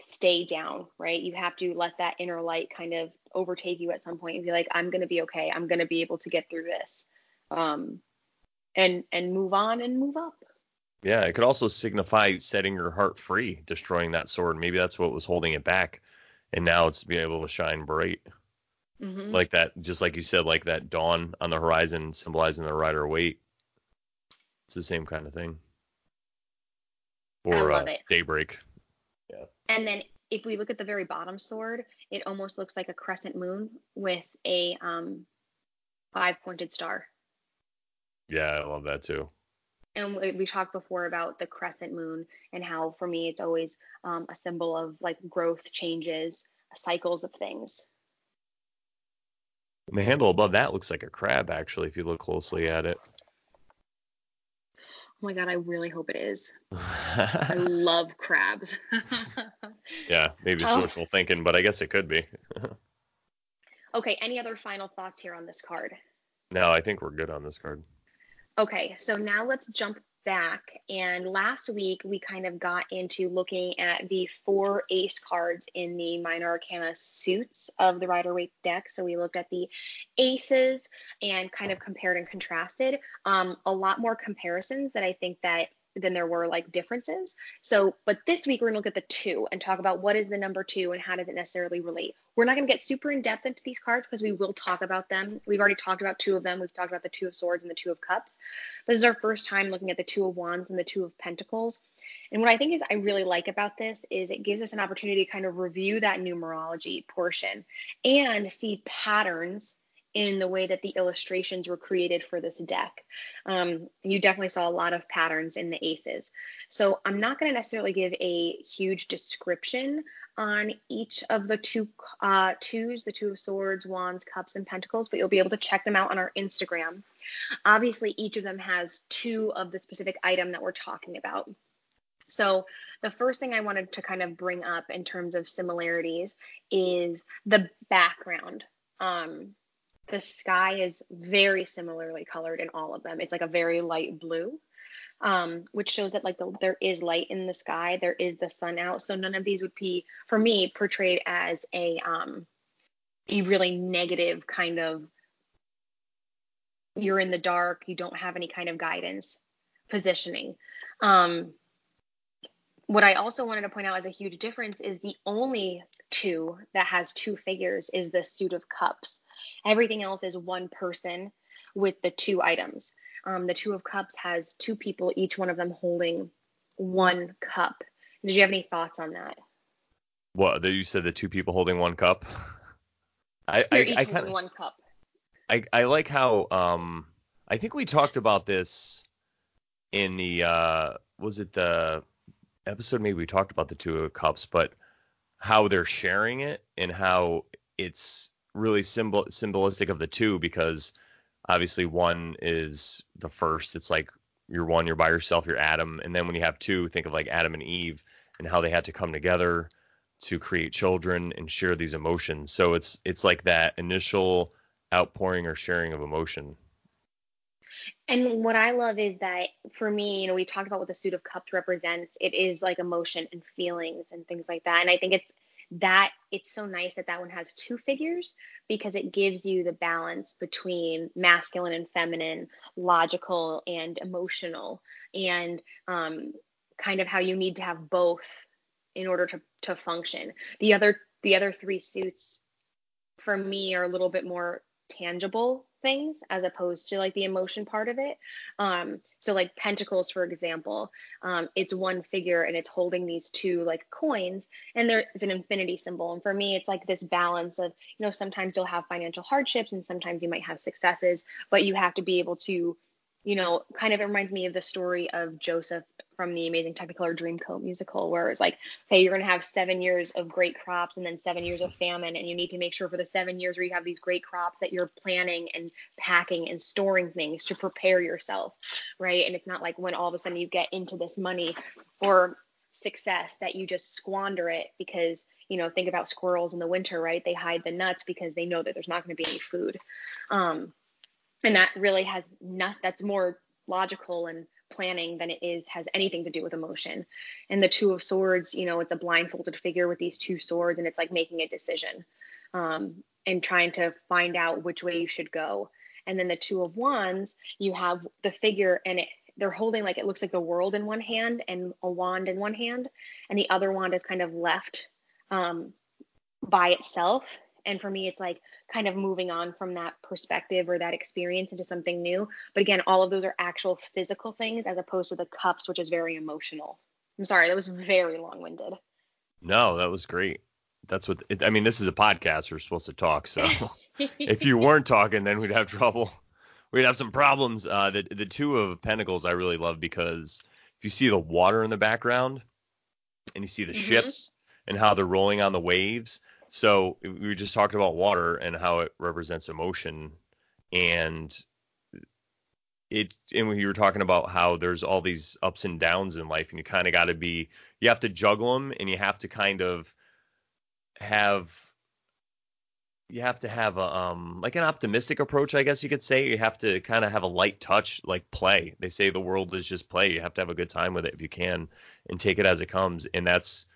stay down right you have to let that inner light kind of overtake you at some point and be like i'm going to be okay i'm going to be able to get through this um and and move on and move up Yeah, it could also signify setting your heart free, destroying that sword. Maybe that's what was holding it back, and now it's being able to shine bright, hmm like that. Just like you said, like that dawn on the horizon, symbolizing the Rider Waite. It's the same kind of thing. Or love uh, it. daybreak. and then if we look at the very bottom sword it almost looks like a crescent moon with a um five pointed star Yeah, I love that too. and we, talked before about the crescent moon and how for me it's always um, a symbol of like growth changes cycles of things And the handle above that looks like a crab, actually, if you look closely at it. Oh my god i really hope it is i [LAUGHS] love crabs [LAUGHS] yeah, maybe it's Oh. wishful thinking, but I guess it could be. [LAUGHS] okay any other final thoughts here on this card No, I think we're good on this card. okay so now let's jump back. And last week, we kind of got into looking at the four ace cards in the minor arcana suits of the Rider Waite deck. So we looked at the aces and kind of compared and contrasted. Um, a lot more comparisons that I think that than there were like differences. So, but this week we're gonna look at the two and talk about what is the number two and how does it necessarily relate. We're not gonna get super in depth into these cards because we will talk about them. We've already talked about two of them. We've talked about the two of swords and the two of cups. This is our first time looking at the two of wands and the two of pentacles. And what I think is I really like about this is it gives us an opportunity to kind of review that numerology portion and see patterns in the way that the illustrations were created for this deck. Um, you definitely saw a lot of patterns in the aces. So I'm not going to necessarily give a huge description on each of the two uh, twos, the two of swords, wands, cups, and pentacles, but you'll be able to check them out on our Instagram. Obviously, each of them has two of the specific item that we're talking about. So, the first thing I wanted to kind of bring up in terms of similarities is the background. Um, the sky is very similarly colored in all of them. It's like a very light blue, um, which shows that like the, there is light in the sky. There is the sun out. So none of these would be, for me, portrayed as a um, a really negative kind of. You're in the dark. You don't have any kind of guidance positioning. Um, what I also wanted to point out as a huge difference is the only two that has two figures is the suit of cups. Everything else is one person with the two items. Um, the two of cups has two people, each one of them holding one cup. Did you have any thoughts on that? What? You said the two people holding one cup. [LAUGHS] I, They're I, each I holding kinda, one cup. I, I like how um I think we talked about this in the uh was it the episode maybe we talked about the two of cups, but how they're sharing it and how it's really symbol symbolistic of the two because obviously one is the first. It's like you're one, you're by yourself, you're Adam, and then when you have two, think of like Adam and Eve and how they had to come together to create children and share these emotions. So it's it's like that initial outpouring or sharing of emotion and what I love is that for me, you know, we talked about what the suit of cups represents. It is like emotion and feelings and things like that. And I think it's that it's so nice that that one has two figures because it gives you the balance between masculine and feminine, logical and emotional, and um, kind of how you need to have both in order to to function. The other the other three suits for me are a little bit more tangible things as opposed to like the emotion part of it. Um, so like pentacles, for example, um, it's one figure and it's holding these two like coins, and there is an infinity symbol. And for me, it's like this balance of you know sometimes you'll have financial hardships and sometimes you might have successes, but you have to be able to you know, kind of it reminds me of the story of Joseph from the Amazing Technicolor Dreamcoat musical, where it's like, hey, you're going to have seven years of great crops and then seven years of famine, and you need to make sure for the seven years where you have these great crops that you're planning and packing and storing things to prepare yourself, right? And it's not like when all of a sudden you get into this money or success that you just squander it because you know think about squirrels in the winter right they hide the nuts because they know that there's not going to be any food um, and that really has not that's more logical and planning than it is has anything to do with emotion. And the two of swords you know it's a blindfolded figure with these two swords and it's like making a decision um, and trying to find out which way you should go. And then the two of wands you have the figure and it they're holding like it looks like the world in one hand and a wand in one hand and the other wand is kind of left um, by itself and for me it's like kind of moving on from that perspective or that experience into something new. But again all of those are actual physical things as opposed to the cups which is very emotional. I'm sorry that was very long-winded. No that was great. That's what it, i mean this is a podcast. We're supposed to talk so [LAUGHS] if you weren't talking then we'd have trouble. We'd have some problems. Uh the the two of pentacles i really love because if you see the water in the background and you see the mm-hmm. ships and how they're rolling on the waves so we just talking about water and how it represents emotion, and it and we were talking about how there's all these ups and downs in life, and you kind of got to be you have to juggle them, and you have to kind of have you have to have a um like an optimistic approach, I guess you could say. You have to kind of have a light touch, like play. They say the world is just play. You have to have a good time with it if you can, and take it as it comes. And that's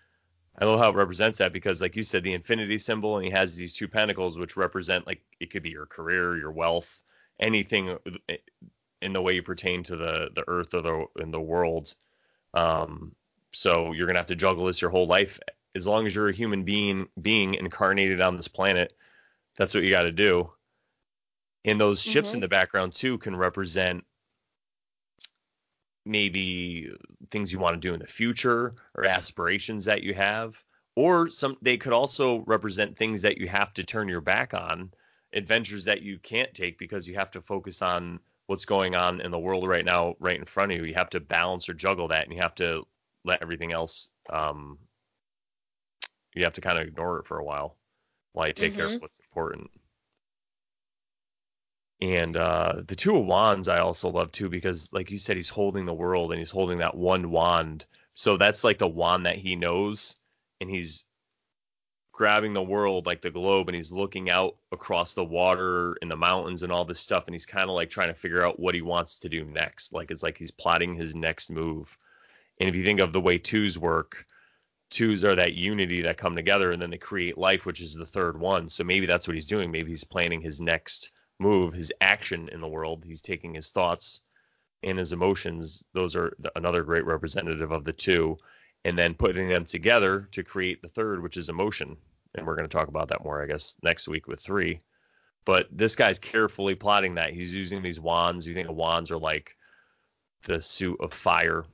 I love how it represents that because, like you said, the infinity symbol, and he has these two pentacles, which represent like it could be your career, your wealth, anything in the way you pertain to the the earth or the in the world. Um, so you're gonna have to juggle this your whole life. As long as you're a human being being incarnated on this planet, that's what you got to do. And those ships mm-hmm. in the background too can represent maybe things you want to do in the future or aspirations that you have or some they could also represent things that you have to turn your back on adventures that you can't take because you have to focus on what's going on in the world right now right in front of you you have to balance or juggle that and you have to let everything else um you have to kind of ignore it for a while while you take mm-hmm. care of mm-hmm. what's important and uh, the two of wands I also love too because like you said he's holding the world and he's holding that one wand. So that's like the wand that he knows and he's grabbing the world like the globe and he's looking out across the water and the mountains and all this stuff and he's kind of like trying to figure out what he wants to do next. Like it's like he's plotting his next move. And if you think of the way twos work, twos are that unity that come together and then they create life, which is the third one. So maybe that's what he's doing. Maybe he's planning his next move, his action in the world. He's taking his thoughts and his emotions. Those are another great representative of the two, and then putting them together to create the third, which is emotion. And we're going to talk about that more, I guess, next week with three. But this guy's carefully plotting that. He's using these wands. You think the wands are like the suit of fire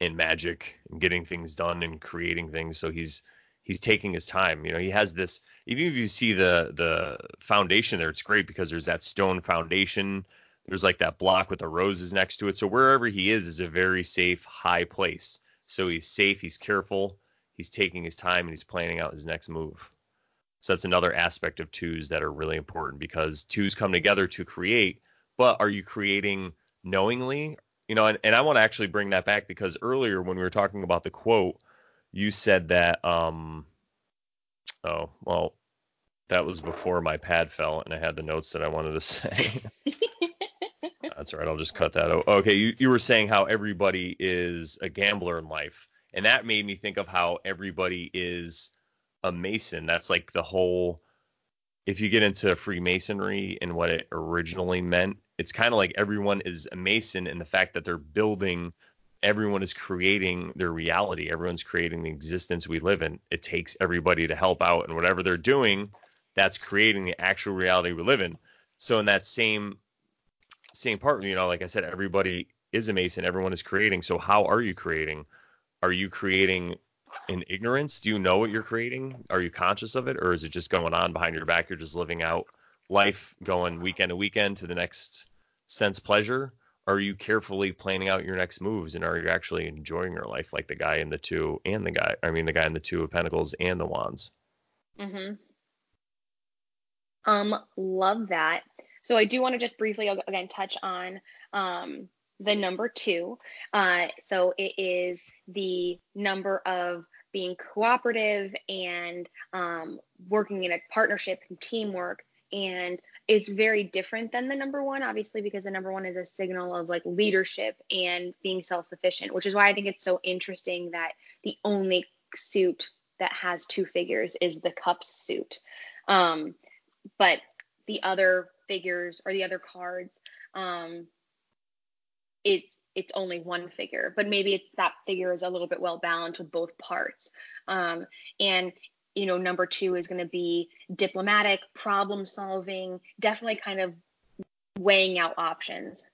and magic and getting things done and creating things. So he's he's taking his time. You know, he has this. Even if you see the the foundation there, it's great because there's that stone foundation. There's like that block with the roses next to it. So wherever he is is a very safe, high place. So he's safe. He's careful. He's taking his time and he's planning out his next move. So that's another aspect of twos that are really important because twos come together to create. But are you creating knowingly? You know, and, and I want to actually bring that back because earlier when we were talking about the quote, you said that um oh well that was before my pad fell and I had the notes that I wanted to [LAUGHS] say. [LAUGHS] That's all right. I'll just cut that out. Okay, you, you were saying how everybody is a gambler in life, and that made me think of how everybody is a mason. That's like the whole. If you get into Freemasonry and what it originally meant, it's kind of like everyone is a mason in the fact that they're building everyone is creating their reality. Everyone's creating the existence we live in. It takes everybody to help out, and whatever they're doing, that's creating the actual reality we live in. So in that same same part, you know, like I said, everybody is a mason. Everyone is creating. So how are you creating? Are you creating in ignorance? Do you know what you're creating? Are you conscious of it, or is it just going on behind your back? You're just living out life, going weekend to weekend to the next sense pleasure are you carefully planning out your next moves and are you actually enjoying your life like the guy in the two and the guy I mean the guy in the two of pentacles and the wands? mm-hmm Um love that. So I do want to just briefly again touch on um the number 2. Uh so it is the number of being cooperative and um, working in a partnership and teamwork and it's very different than the number one obviously because the number one is a signal of like leadership and being self-sufficient which is why i think it's so interesting that the only suit that has two figures is the cups suit um, but the other figures or the other cards um, it's it's only one figure, but maybe it's that figure is a little bit well balanced with both parts. Um, and you know, number two is going to be diplomatic, problem solving, definitely kind of weighing out options.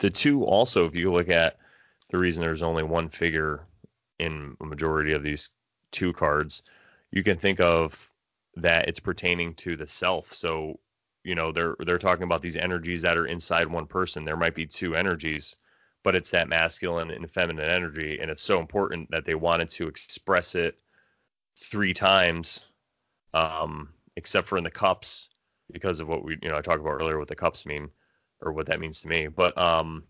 The two also, if you look at the reason there's only one figure in a majority of these two cards, you can think of that it's pertaining to the self. So, you know, they're they're talking about these energies that are inside one person. There might be two energies but it's that masculine and feminine energy, and it's so important that they wanted to express it three times, um, except for in the cups because of what we, you know, I talked about earlier what the cups mean or what that means to me. But um,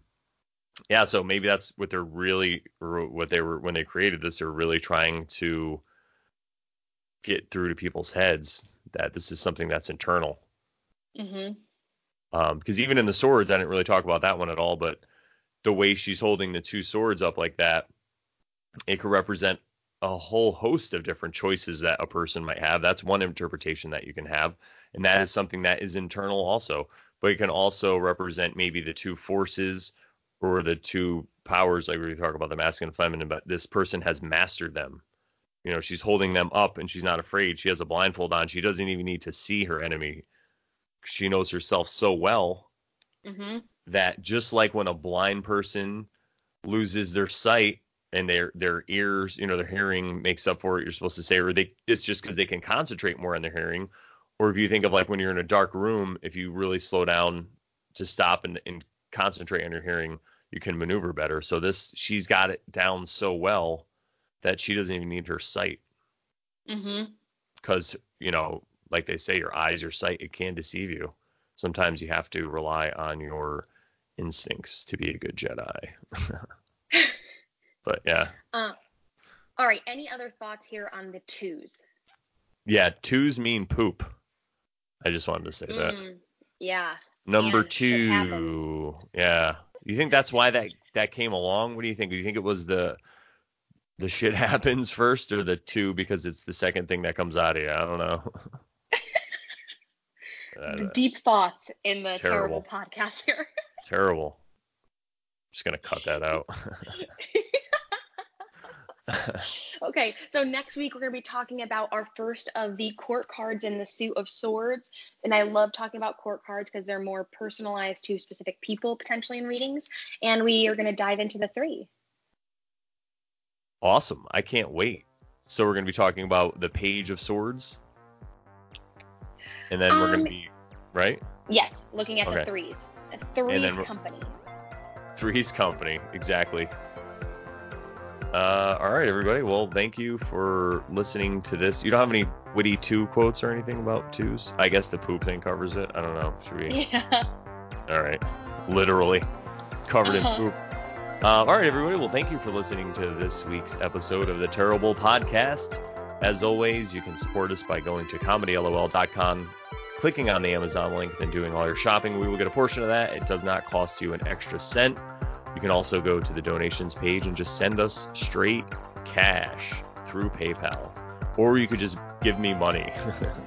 yeah, so maybe that's what they're really, what they were when they created this, they're really trying to get through to people's heads that this is something that's internal. Mhm. Because um, even in the swords, I didn't really talk about that one at all, but the way she's holding the two swords up like that, it could represent a whole host of different choices that a person might have. That's one interpretation that you can have, and that is something that is internal also. But it can also represent maybe the two forces or the two powers, like we talk about the masculine and feminine. But this person has mastered them. You know, she's holding them up and she's not afraid. She has a blindfold on. She doesn't even need to see her enemy. She knows herself so well hmm that just like when a blind person loses their sight and their their ears, you know, their hearing makes up for what you're supposed to say, or they it's just because they can concentrate more on their hearing. Or if you think of like when you're in a dark room, if you really slow down to stop and, and concentrate on your hearing, you can maneuver better. So this she's got it down so well that she doesn't even need her sight mm-hmm. because you know, like they say, your eyes, your sight, it can deceive you. Sometimes you have to rely on your instincts to be a good Jedi. [LAUGHS] [LAUGHS] but yeah, Uh, all right. Any other thoughts here on the twos? yeah, twos mean poop. I just wanted to say that. Mm, yeah. Number two, yeah. You think that's why that that came along? What do you think? Do you think it was the the shit [LAUGHS] happens first, or the two because it's the second thing that comes out of you? I don't know. Uh, Deep thoughts in the Terrible. terrible, podcast here. Terrible. I'm Just gonna cut that out. [LAUGHS] Okay, so next week we're going to be talking about our first of the court cards in the suit of swords. And I love talking about court cards because they're more personalized to specific people potentially in readings. And we are going to dive into the three. awesome. I can't wait. So we're gonna be talking about the Page of Swords, and then we're Um, gonna be right. Yes, looking at Okay. the threes. Threes company. Three's Company, exactly. Uh, all right, everybody. Well, thank you for listening to this. You don't have any witty two quotes or anything about twos? I guess the poop thing covers it. I don't know. Should we? Yeah. [LAUGHS] All right. Literally covered in Uh-huh. poop. Uh, all right, everybody. Well, thank you for listening to this week's episode of the Terrible Podcast. As always, you can support us by going to comedylol.com, clicking on the Amazon link, then doing all your shopping. We will get a portion of that. It does not cost you an extra cent. You can also go to the donations page and just send us straight cash through PayPal. Or you could just give me money.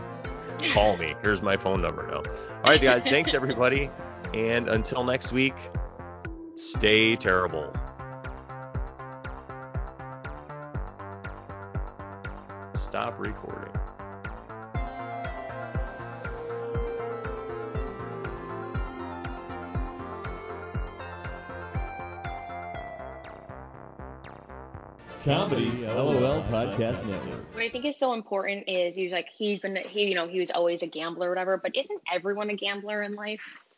[LAUGHS] Call me. Here's my phone number now. All right, guys. Thanks, [LAUGHS] everybody. And until next week, stay terrible. Stop recording. Comedy LOL Podcast Network. What I think is so important is he's like he's been he you know he was always a gambler or whatever, but isn't everyone a gambler in life?